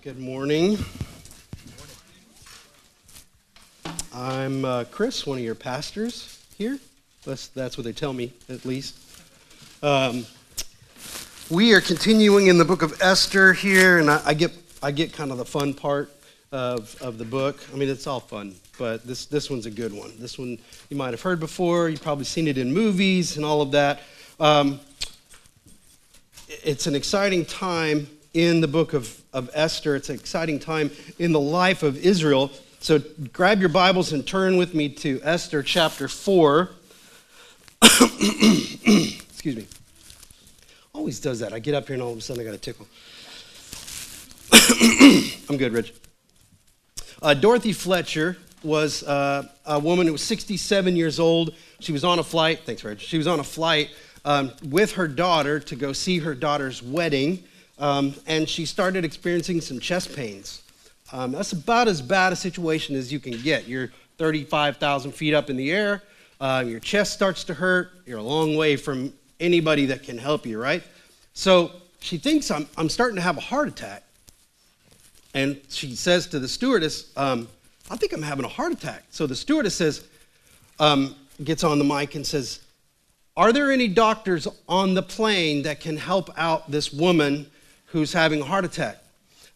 Good morning. I'm uh, Chris, one of your pastors here. That's, that's what they tell me, at least. Um, we are continuing in the book of Esther here, and I, I, get, I get kind of the fun part of, of the book. I mean, it's all fun, but this, this one's a good one. This one you might have heard before. You've probably seen it in movies and all of that. Um, it's an exciting time in the book of, of Esther. It's an exciting time in the life of Israel. So grab your Bibles and turn with me to Esther chapter 4. Excuse me. Always does that. I get up here and all of a sudden I got a tickle. I'm good, Rich. Uh, Dorothy Fletcher was uh, a woman who was 67 years old. She was on a flight. Thanks, Rich. She was on a flight um, with her daughter to go see her daughter's wedding, um, and she started experiencing some chest pains. Um, that's about as bad a situation as you can get. You're 35,000 feet up in the air, uh, your chest starts to hurt, you're a long way from anybody that can help you, right? So she thinks I'm, I'm starting to have a heart attack. And she says to the stewardess, um, I think I'm having a heart attack. So the stewardess says, um, gets on the mic and says, are there any doctors on the plane that can help out this woman who's having a heart attack?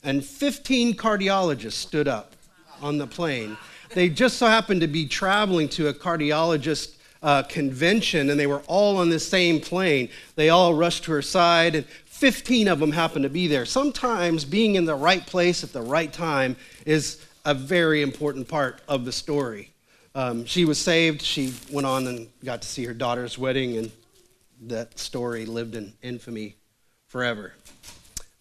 And 15 cardiologists stood up on the plane. They just so happened to be traveling to a cardiologist uh, convention and they were all on the same plane. They all rushed to her side and 15 of them happened to be there. Sometimes being in the right place at the right time is a very important part of the story. Um, she was saved. She went on and got to see her daughter's wedding, and that story lived in infamy forever.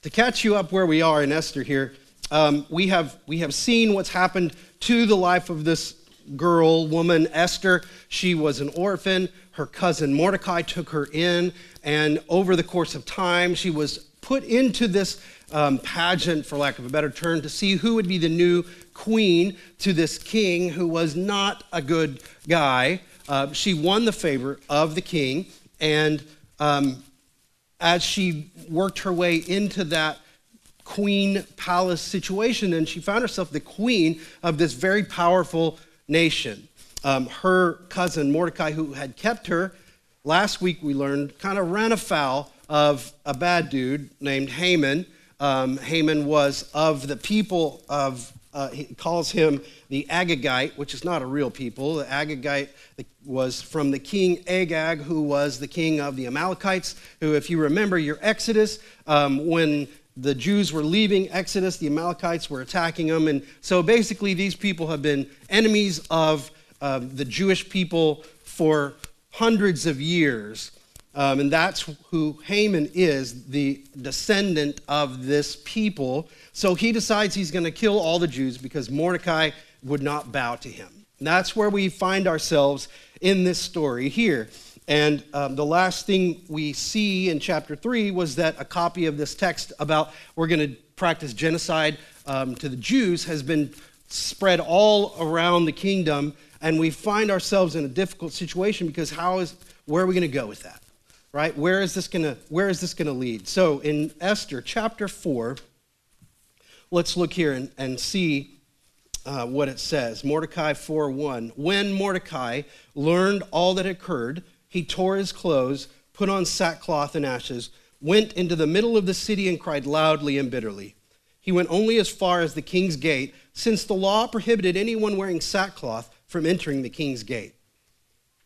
To catch you up where we are in Esther here, um, we, have, we have seen what's happened to the life of this girl, woman, Esther. She was an orphan. Her cousin Mordecai took her in, and over the course of time, she was put into this um, pageant, for lack of a better term, to see who would be the new queen to this king who was not a good guy. Uh, she won the favor of the king, and um, as she worked her way into that queen palace situation, and she found herself the queen of this very powerful nation. Um, her cousin Mordecai, who had kept her, last week we learned, kind of ran afoul of a bad dude named Haman. Um, Haman was of the people of uh, he calls him the Agagite, which is not a real people. The Agagite was from the king Agag, who was the king of the Amalekites, who, if you remember your Exodus, um, when the Jews were leaving Exodus, the Amalekites were attacking them. And so basically, these people have been enemies of uh, the Jewish people for hundreds of years. Um, and that's who Haman is, the descendant of this people. So he decides he's going to kill all the Jews because Mordecai would not bow to him. And that's where we find ourselves in this story here. And um, the last thing we see in chapter 3 was that a copy of this text about we're going to practice genocide um, to the Jews has been spread all around the kingdom. And we find ourselves in a difficult situation because how is, where are we going to go with that? Right? Where is this gonna where is this gonna lead? So in Esther chapter four, let's look here and, and see uh, what it says. Mordecai 4:1. When Mordecai learned all that occurred, he tore his clothes, put on sackcloth and ashes, went into the middle of the city and cried loudly and bitterly. He went only as far as the king's gate, since the law prohibited anyone wearing sackcloth from entering the king's gate.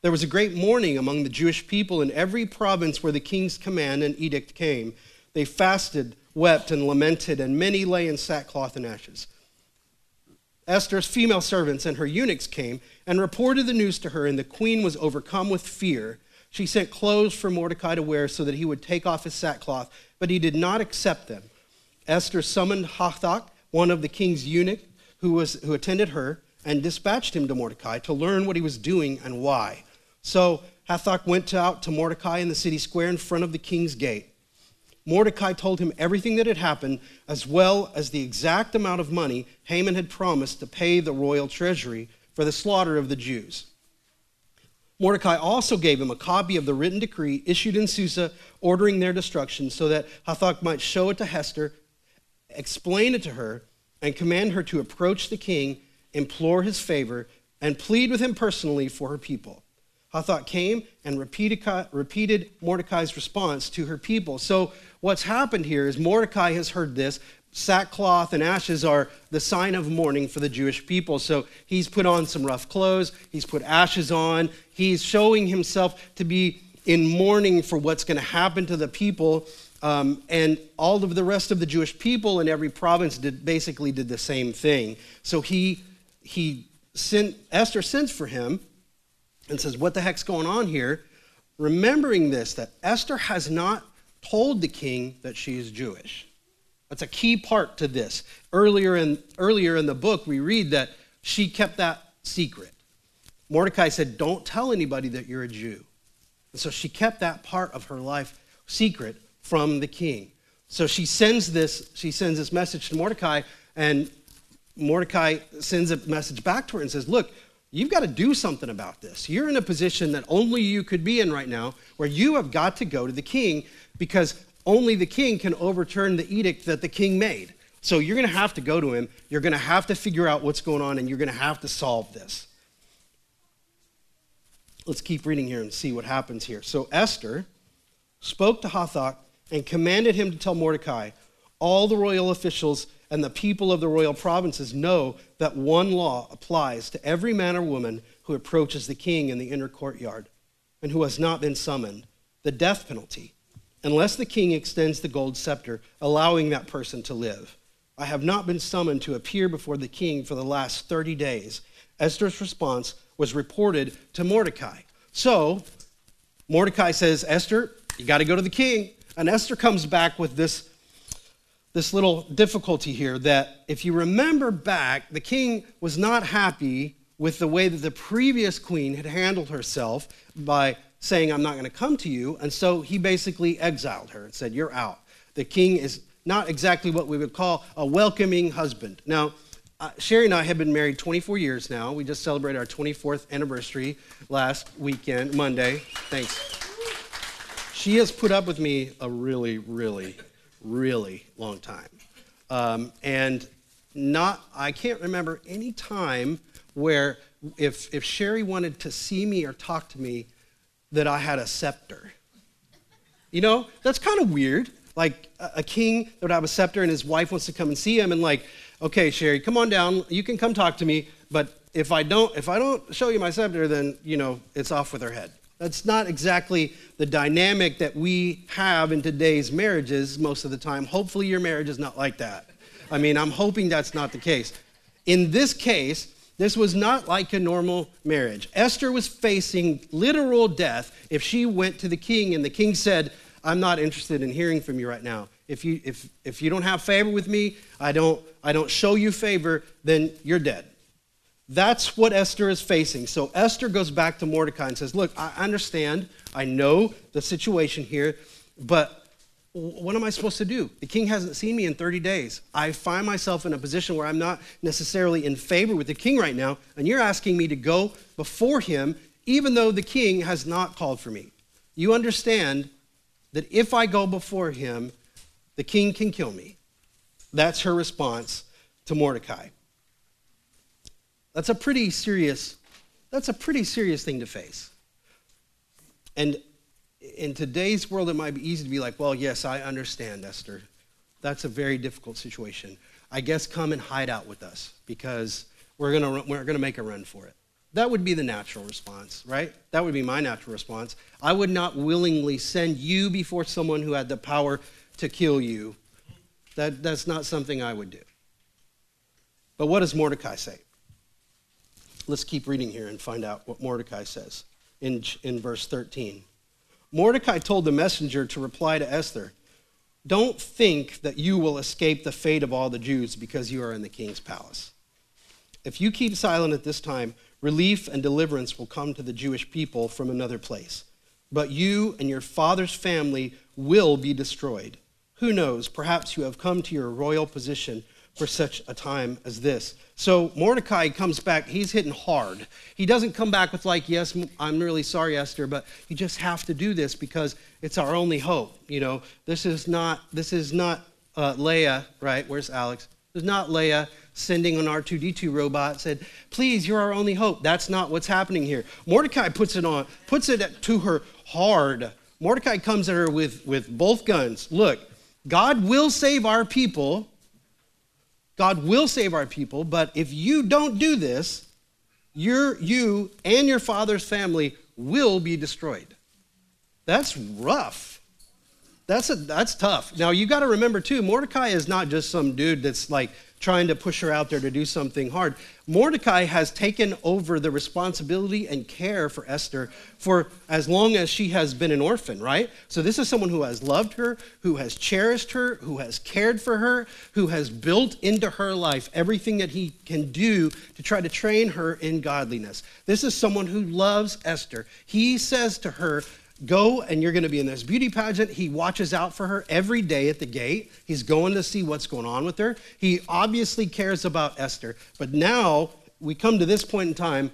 There was a great mourning among the Jewish people in every province where the king's command and edict came. They fasted, wept, and lamented, and many lay in sackcloth and ashes. Esther's female servants and her eunuchs came and reported the news to her, and the queen was overcome with fear. She sent clothes for Mordecai to wear so that he would take off his sackcloth, but he did not accept them. Esther summoned Hathach, one of the king's eunuchs, who, who attended her, and dispatched him to Mordecai to learn what he was doing and why. So Hathach went out to Mordecai in the city square in front of the king's gate. Mordecai told him everything that had happened, as well as the exact amount of money Haman had promised to pay the royal treasury for the slaughter of the Jews. Mordecai also gave him a copy of the written decree issued in Susa ordering their destruction, so that Hathach might show it to Esther, explain it to her, and command her to approach the king, implore his favor, and plead with him personally for her people. Hathach came and repeated Mordecai's response to her people. So, what's happened here is Mordecai has heard this. Sackcloth and ashes are the sign of mourning for the Jewish people. So, he's put on some rough clothes, he's put ashes on, he's showing himself to be in mourning for what's going to happen to the people. Um, and all of the rest of the Jewish people in every province did, basically did the same thing. So he, he sent, Esther sends for him and says, What the heck's going on here? Remembering this, that Esther has not told the king that she is Jewish. That's a key part to this. Earlier in, earlier in the book, we read that she kept that secret. Mordecai said, Don't tell anybody that you're a Jew. And so she kept that part of her life secret from the king. So she sends this, she sends this message to Mordecai, and Mordecai sends a message back to her and says, Look, You've got to do something about this. You're in a position that only you could be in right now where you have got to go to the king because only the king can overturn the edict that the king made. So you're going to have to go to him. You're going to have to figure out what's going on and you're going to have to solve this. Let's keep reading here and see what happens here. So Esther spoke to Hathach and commanded him to tell Mordecai, all the royal officials and the people of the royal provinces know that one law applies to every man or woman who approaches the king in the inner courtyard and who has not been summoned the death penalty, unless the king extends the gold scepter, allowing that person to live. I have not been summoned to appear before the king for the last 30 days. Esther's response was reported to Mordecai. So, Mordecai says, Esther, you got to go to the king. And Esther comes back with this this little difficulty here that if you remember back, the king was not happy with the way that the previous queen had handled herself by saying, I'm not going to come to you. And so he basically exiled her and said, You're out. The king is not exactly what we would call a welcoming husband. Now, uh, Sherry and I have been married 24 years now. We just celebrated our 24th anniversary last weekend, Monday. Thanks. She has put up with me a really, really really long time. Um, and not, I can't remember any time where if, if Sherry wanted to see me or talk to me, that I had a scepter. You know, that's kind of weird. Like a, a king that would have a scepter and his wife wants to come and see him and like, okay, Sherry, come on down. You can come talk to me, but if I don't, if I don't show you my scepter, then you know it's off with her head. That's not exactly the dynamic that we have in today's marriages most of the time. Hopefully, your marriage is not like that. I mean, I'm hoping that's not the case. In this case, this was not like a normal marriage. Esther was facing literal death if she went to the king and the king said, I'm not interested in hearing from you right now. If you, if, if you don't have favor with me, I don't, I don't show you favor, then you're dead. That's what Esther is facing. So Esther goes back to Mordecai and says, Look, I understand. I know the situation here, but what am I supposed to do? The king hasn't seen me in 30 days. I find myself in a position where I'm not necessarily in favor with the king right now, and you're asking me to go before him, even though the king has not called for me. You understand that if I go before him, the king can kill me. That's her response to Mordecai. That's a pretty serious, that's a pretty serious thing to face. And in today's world, it might be easy to be like, well, yes, I understand, Esther. That's a very difficult situation. I guess come and hide out with us because we're going we're gonna make a run for it. That would be the natural response, right? That would be my natural response. I would not willingly send you before someone who had the power to kill you. That, that's not something I would do. But what does Mordecai say? Let's keep reading here and find out what Mordecai says in, in verse 13. Mordecai told the messenger to reply to Esther Don't think that you will escape the fate of all the Jews because you are in the king's palace. If you keep silent at this time, relief and deliverance will come to the Jewish people from another place. But you and your father's family will be destroyed. Who knows? Perhaps you have come to your royal position for such a time as this. So Mordecai comes back, he's hitting hard. He doesn't come back with, like, yes, I'm really sorry, Esther, but you just have to do this because it's our only hope. You know, this is not, this is not uh, Leia, right? Where's Alex? It was not Leia sending an R2D2 robot said, "Please, you're our only hope." That's not what's happening here. Mordecai puts it on, puts it to her hard. Mordecai comes at her with, with both guns. Look, God will save our people. God will save our people, but if you don't do this, your, you and your father's family will be destroyed. That's rough. That's, a, that's tough. Now, you got to remember, too, Mordecai is not just some dude that's like trying to push her out there to do something hard. Mordecai has taken over the responsibility and care for Esther for as long as she has been an orphan, right? So this is someone who has loved her, who has cherished her, who has cared for her, who has built into her life everything that he can do to try to train her in godliness. This is someone who loves Esther. He says to her, Go and you're going to be in this beauty pageant. He watches out for her every day at the gate. He's going to see what's going on with her. He obviously cares about Esther. But now we come to this point in time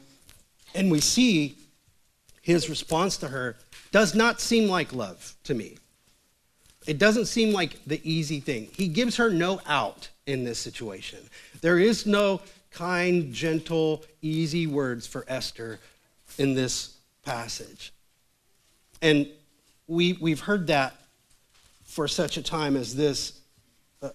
and we see his response to her does not seem like love to me. It doesn't seem like the easy thing. He gives her no out in this situation. There is no kind, gentle, easy words for Esther in this passage. And we, we've heard that for such a time as this uh,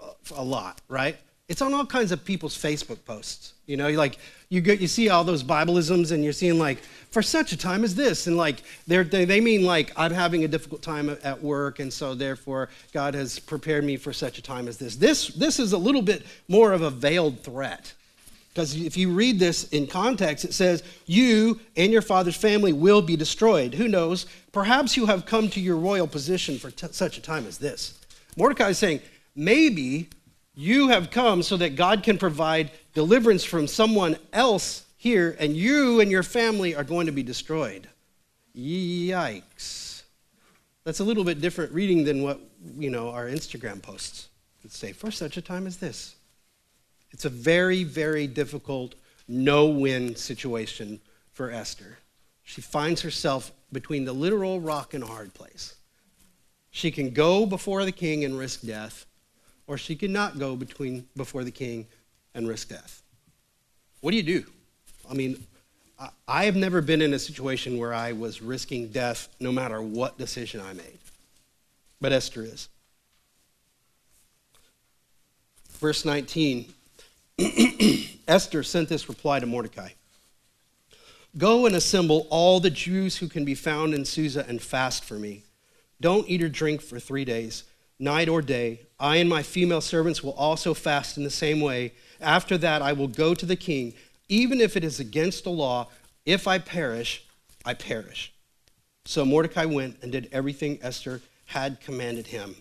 uh, a lot, right? It's on all kinds of people's Facebook posts. You know, like you get, you see all those Bibleisms, and you're seeing like for such a time as this, and like they they mean like I'm having a difficult time at work, and so therefore God has prepared me for such a time as this. This this is a little bit more of a veiled threat, because if you read this in context, it says, You and your father's family will be destroyed. Who knows? Perhaps you have come to your royal position for t- such a time as this. Mordecai is saying, Maybe you have come so that God can provide deliverance from someone else here, and you and your family are going to be destroyed. Yikes. That's a little bit different reading than what, you know, our Instagram posts would say, For such a time as this. It's a very, very difficult no win situation for Esther. She finds herself between the literal rock and hard place. She can go before the king and risk death, or she cannot go between before the king and risk death. What do you do? I mean, I have never been in a situation where I was risking death no matter what decision I made. But Esther is. Verse 19 Esther sent this reply to Mordecai Go and assemble all the Jews who can be found in Susa and fast for me. Don't eat or drink for three days, night or day. I and my female servants will also fast in the same way. After that, I will go to the king, even if it is against the law. If I perish, I perish. So Mordecai went and did everything Esther had commanded him.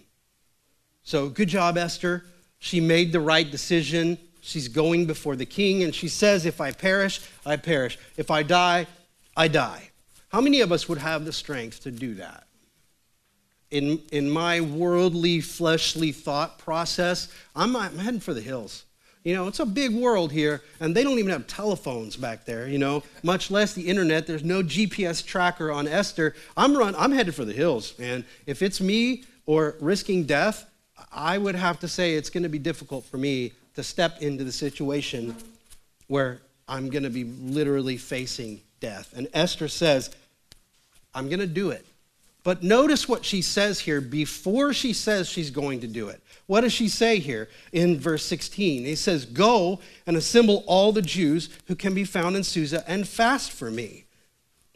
So, good job, Esther. She made the right decision. She's going before the king, and she says, If I perish, I perish. If I die, I die. How many of us would have the strength to do that? In, in my worldly, fleshly thought process, I'm, I'm heading for the hills. You know, it's a big world here, and they don't even have telephones back there, you know, much less the internet. There's no GPS tracker on Esther. I'm, run, I'm headed for the hills, man. If it's me or risking death, I would have to say it's going to be difficult for me to step into the situation where I'm going to be literally facing death. And Esther says, I'm going to do it. But notice what she says here before she says she's going to do it. What does she say here in verse 16? He says, Go and assemble all the Jews who can be found in Susa and fast for me.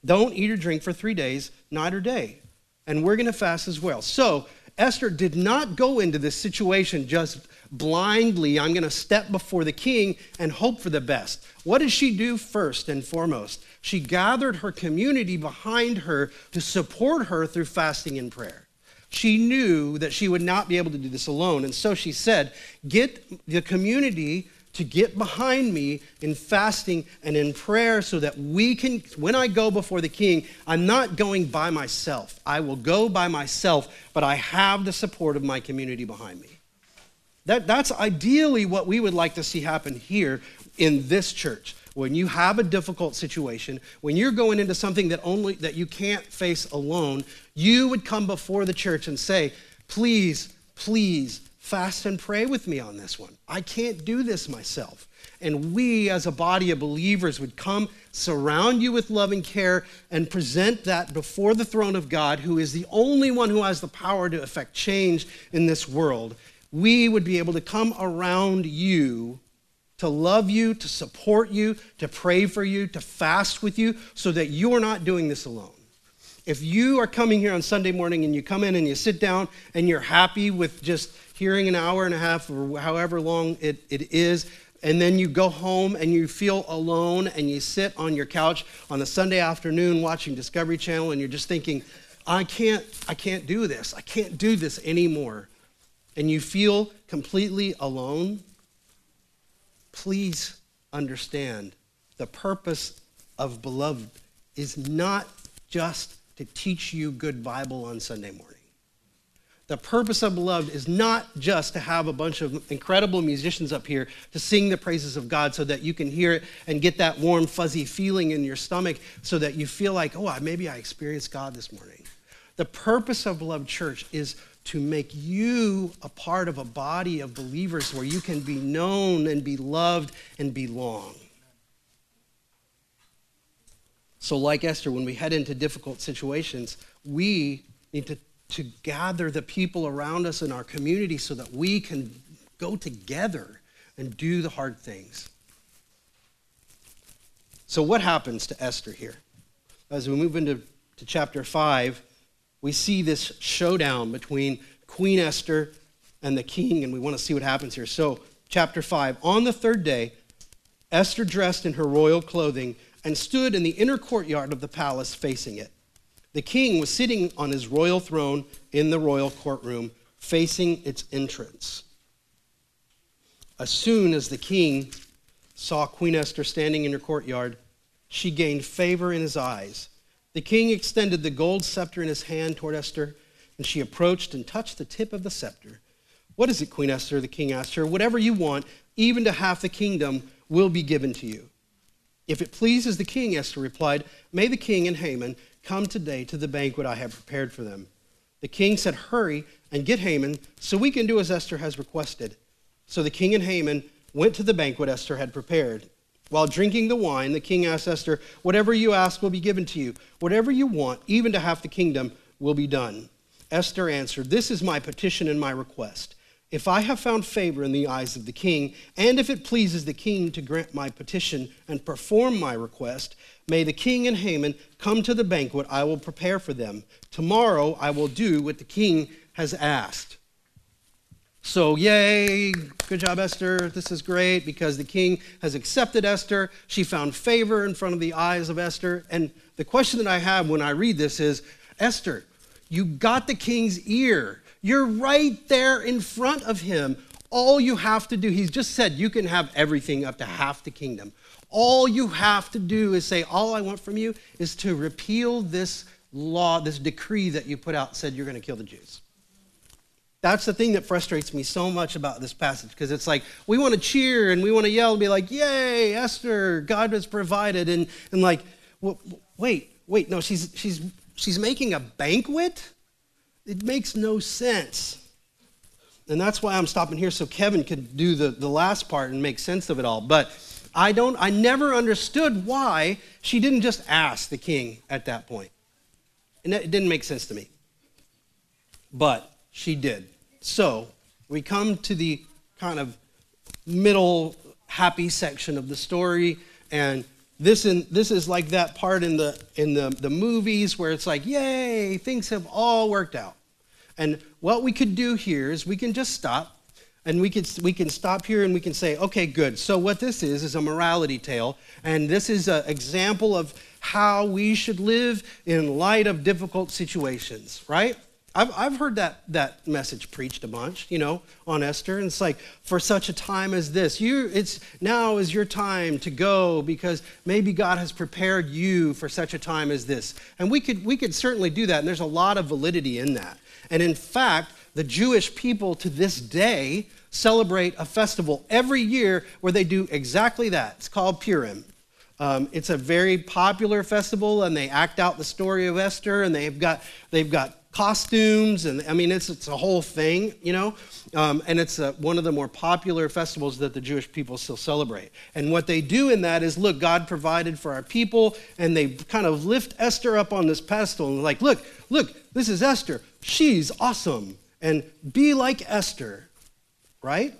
Don't eat or drink for three days, night or day. And we're going to fast as well. So Esther did not go into this situation just blindly, I'm going to step before the king and hope for the best. What did she do first and foremost? She gathered her community behind her to support her through fasting and prayer. She knew that she would not be able to do this alone. And so she said, Get the community to get behind me in fasting and in prayer so that we can, when I go before the king, I'm not going by myself. I will go by myself, but I have the support of my community behind me. That, that's ideally what we would like to see happen here in this church. When you have a difficult situation, when you're going into something that only that you can't face alone, you would come before the church and say, "Please, please fast and pray with me on this one. I can't do this myself. And we, as a body of believers, would come, surround you with loving care, and present that before the throne of God, who is the only one who has the power to effect change in this world. We would be able to come around you to love you, to support you, to pray for you, to fast with you, so that you are not doing this alone. If you are coming here on Sunday morning and you come in and you sit down and you're happy with just hearing an hour and a half or however long it, it is, and then you go home and you feel alone and you sit on your couch on a Sunday afternoon watching Discovery Channel and you're just thinking, I can't, I can't do this. I can't do this anymore. And you feel completely alone. Please understand the purpose of beloved is not just to teach you good Bible on Sunday morning. The purpose of Beloved is not just to have a bunch of incredible musicians up here to sing the praises of God so that you can hear it and get that warm, fuzzy feeling in your stomach so that you feel like, oh, maybe I experienced God this morning. The purpose of Beloved Church is to make you a part of a body of believers where you can be known and be loved and belong. So, like Esther, when we head into difficult situations, we need to to gather the people around us in our community so that we can go together and do the hard things. So, what happens to Esther here? As we move into to chapter 5, we see this showdown between Queen Esther and the king, and we want to see what happens here. So, chapter 5 On the third day, Esther dressed in her royal clothing and stood in the inner courtyard of the palace facing it. The king was sitting on his royal throne in the royal courtroom, facing its entrance. As soon as the king saw Queen Esther standing in her courtyard, she gained favor in his eyes. The king extended the gold scepter in his hand toward Esther, and she approached and touched the tip of the scepter. What is it, Queen Esther? The king asked her. Whatever you want, even to half the kingdom, will be given to you. If it pleases the king, Esther replied, may the king and Haman Come today to the banquet I have prepared for them. The king said, Hurry and get Haman so we can do as Esther has requested. So the king and Haman went to the banquet Esther had prepared. While drinking the wine, the king asked Esther, Whatever you ask will be given to you. Whatever you want, even to half the kingdom, will be done. Esther answered, This is my petition and my request. If I have found favor in the eyes of the king, and if it pleases the king to grant my petition and perform my request, May the king and Haman come to the banquet I will prepare for them. Tomorrow I will do what the king has asked. So, yay, good job, Esther. This is great because the king has accepted Esther. She found favor in front of the eyes of Esther. And the question that I have when I read this is Esther, you got the king's ear. You're right there in front of him. All you have to do, he's just said you can have everything up to half the kingdom. All you have to do is say, All I want from you is to repeal this law, this decree that you put out said you're going to kill the Jews. That's the thing that frustrates me so much about this passage because it's like we want to cheer and we want to yell and be like, Yay, Esther, God has provided. And, and like, well, wait, wait, no, she's, she's, she's making a banquet? It makes no sense. And that's why I'm stopping here so Kevin can do the, the last part and make sense of it all. But I don't I never understood why she didn't just ask the king at that point. And it didn't make sense to me. But she did. So, we come to the kind of middle happy section of the story and this in, this is like that part in the in the, the movies where it's like yay things have all worked out and what we could do here is we can just stop and we can, we can stop here and we can say, okay, good. So, what this is, is a morality tale. And this is an example of how we should live in light of difficult situations, right? I've, I've heard that, that message preached a bunch, you know, on Esther. And it's like, for such a time as this, you, it's now is your time to go because maybe God has prepared you for such a time as this. And we could, we could certainly do that. And there's a lot of validity in that. And in fact, the Jewish people to this day celebrate a festival every year where they do exactly that. It's called Purim. Um, it's a very popular festival, and they act out the story of Esther, and they've got, they've got costumes, and I mean, it's, it's a whole thing, you know? Um, and it's a, one of the more popular festivals that the Jewish people still celebrate. And what they do in that is look, God provided for our people, and they kind of lift Esther up on this pedestal and, like, look, look, this is Esther. She's awesome. And be like Esther, right?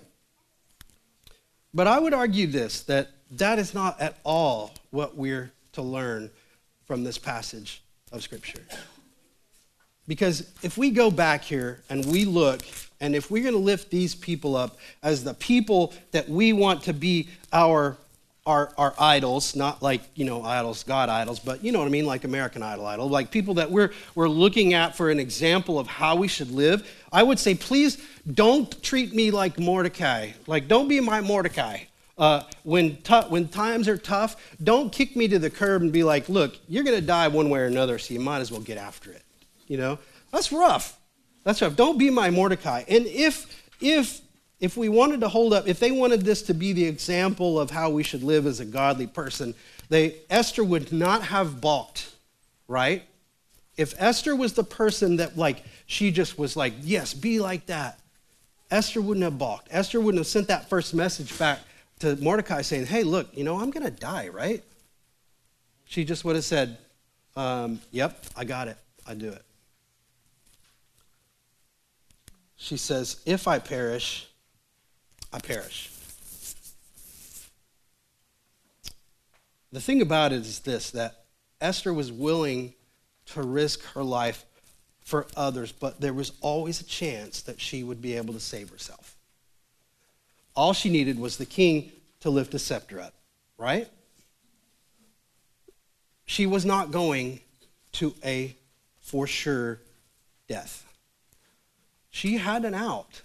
But I would argue this that that is not at all what we're to learn from this passage of Scripture. Because if we go back here and we look, and if we're going to lift these people up as the people that we want to be our, our, our idols, not like, you know, idols, God idols, but you know what I mean, like American Idol idol, like people that we're, we're looking at for an example of how we should live, I would say, please don't treat me like Mordecai. Like, don't be my Mordecai. Uh, when, t- when times are tough, don't kick me to the curb and be like, look, you're going to die one way or another, so you might as well get after it. You know, that's rough. That's rough. Don't be my Mordecai. And if if if we wanted to hold up, if they wanted this to be the example of how we should live as a godly person, they Esther would not have balked, right? If Esther was the person that like she just was like, yes, be like that, Esther wouldn't have balked. Esther wouldn't have sent that first message back to Mordecai saying, hey, look, you know, I'm to die, right? She just would have said, um, yep, I got it. I do it. She says, If I perish, I perish. The thing about it is this that Esther was willing to risk her life for others, but there was always a chance that she would be able to save herself. All she needed was the king to lift a scepter up, right? She was not going to a for sure death. She had an out.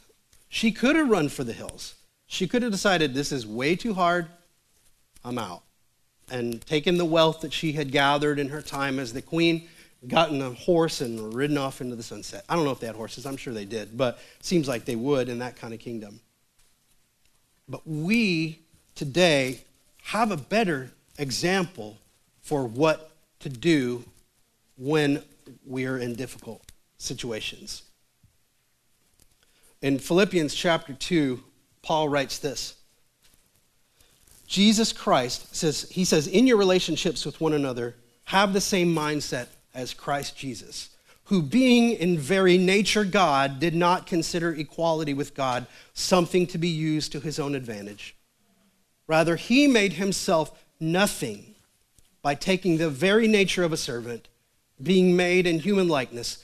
She could have run for the hills. She could have decided, this is way too hard, I'm out. And taken the wealth that she had gathered in her time as the queen, gotten a horse and ridden off into the sunset. I don't know if they had horses, I'm sure they did, but seems like they would in that kind of kingdom. But we today have a better example for what to do when we're in difficult situations. In Philippians chapter 2, Paul writes this Jesus Christ says, He says, in your relationships with one another, have the same mindset as Christ Jesus, who, being in very nature God, did not consider equality with God something to be used to his own advantage. Rather, he made himself nothing by taking the very nature of a servant, being made in human likeness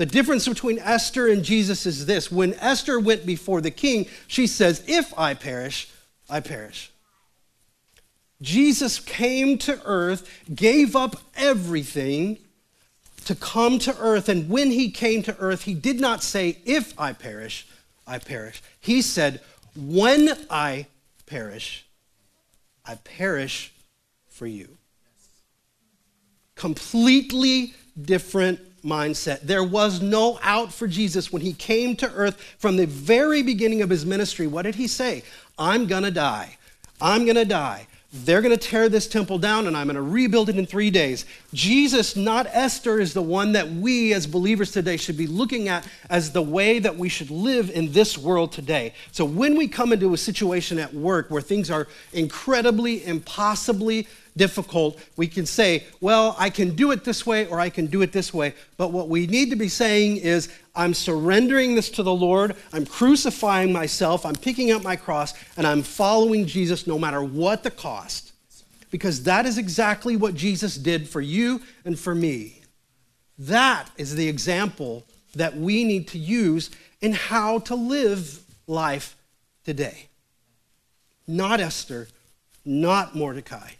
The difference between Esther and Jesus is this when Esther went before the king, she says, If I perish, I perish. Jesus came to earth, gave up everything to come to earth. And when he came to earth, he did not say, If I perish, I perish. He said, When I perish, I perish for you. Completely different mindset. There was no out for Jesus when he came to earth from the very beginning of his ministry. What did he say? I'm going to die. I'm going to die. They're going to tear this temple down and I'm going to rebuild it in three days. Jesus, not Esther, is the one that we as believers today should be looking at as the way that we should live in this world today. So when we come into a situation at work where things are incredibly, impossibly difficult, we can say, well, I can do it this way or I can do it this way. But what we need to be saying is, I'm surrendering this to the Lord. I'm crucifying myself. I'm picking up my cross and I'm following Jesus no matter what the cost. Because that is exactly what Jesus did for you and for me. That is the example that we need to use in how to live life today. Not Esther, not Mordecai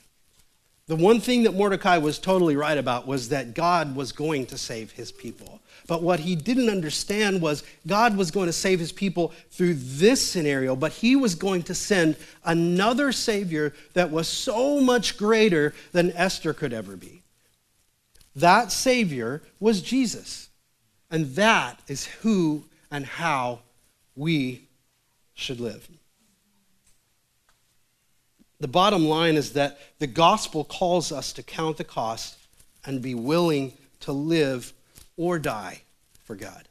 The one thing that Mordecai was totally right about was that God was going to save his people. But what he didn't understand was God was going to save his people through this scenario, but he was going to send another Savior that was so much greater than Esther could ever be. That Savior was Jesus. And that is who and how we should live. The bottom line is that the gospel calls us to count the cost and be willing to live or die for God.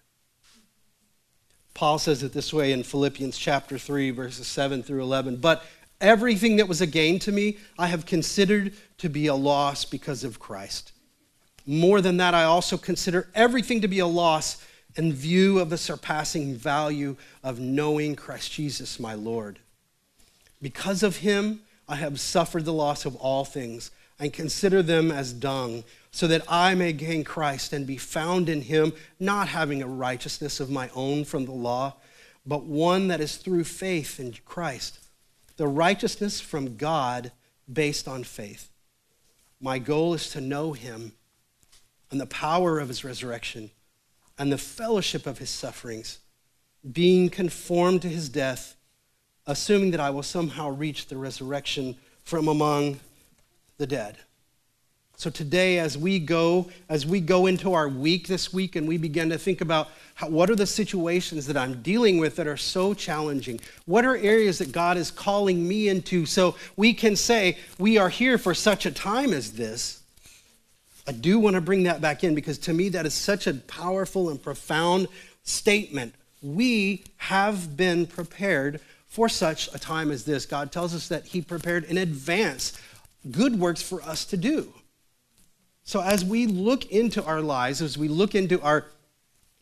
Paul says it this way in Philippians chapter 3, verses 7 through 11. But everything that was a gain to me, I have considered to be a loss because of Christ. More than that, I also consider everything to be a loss in view of the surpassing value of knowing Christ Jesus, my Lord. Because of him, I have suffered the loss of all things and consider them as dung, so that I may gain Christ and be found in him, not having a righteousness of my own from the law, but one that is through faith in Christ, the righteousness from God based on faith. My goal is to know him and the power of his resurrection and the fellowship of his sufferings, being conformed to his death assuming that I will somehow reach the resurrection from among the dead. So today, as we go, as we go into our week this week, and we begin to think about how, what are the situations that I'm dealing with that are so challenging? What are areas that God is calling me into so we can say, we are here for such a time as this? I do want to bring that back in because to me, that is such a powerful and profound statement. We have been prepared for such a time as this. God tells us that He prepared in advance good works for us to do. So as we look into our lives, as we look into our,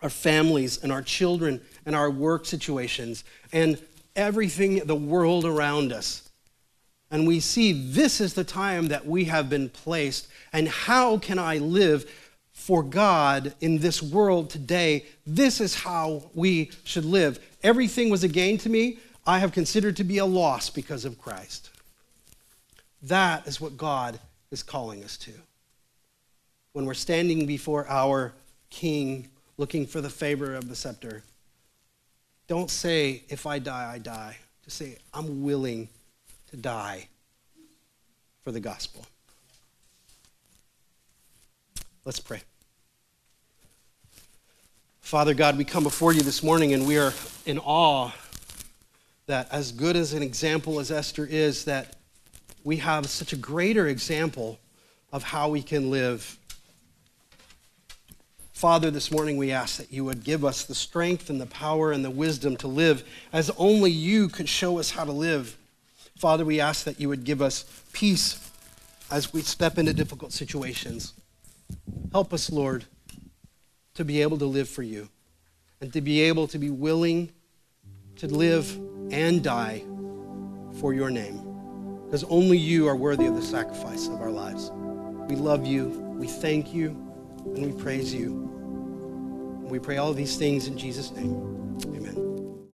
our families and our children and our work situations and everything, the world around us, and we see this is the time that we have been placed, and how can I live for God in this world today? This is how we should live. Everything was a gain to me. I have considered to be a loss because of Christ. That is what God is calling us to. When we're standing before our King looking for the favor of the scepter, don't say, if I die, I die. Just say, I'm willing to die for the gospel. Let's pray. Father God, we come before you this morning and we are in awe that as good as an example as Esther is, that we have such a greater example of how we can live. Father, this morning we ask that you would give us the strength and the power and the wisdom to live as only you could show us how to live. Father, we ask that you would give us peace as we step into difficult situations. Help us, Lord, to be able to live for you and to be able to be willing to live and die for your name. Because only you are worthy of the sacrifice of our lives. We love you, we thank you, and we praise you. We pray all these things in Jesus' name. Amen.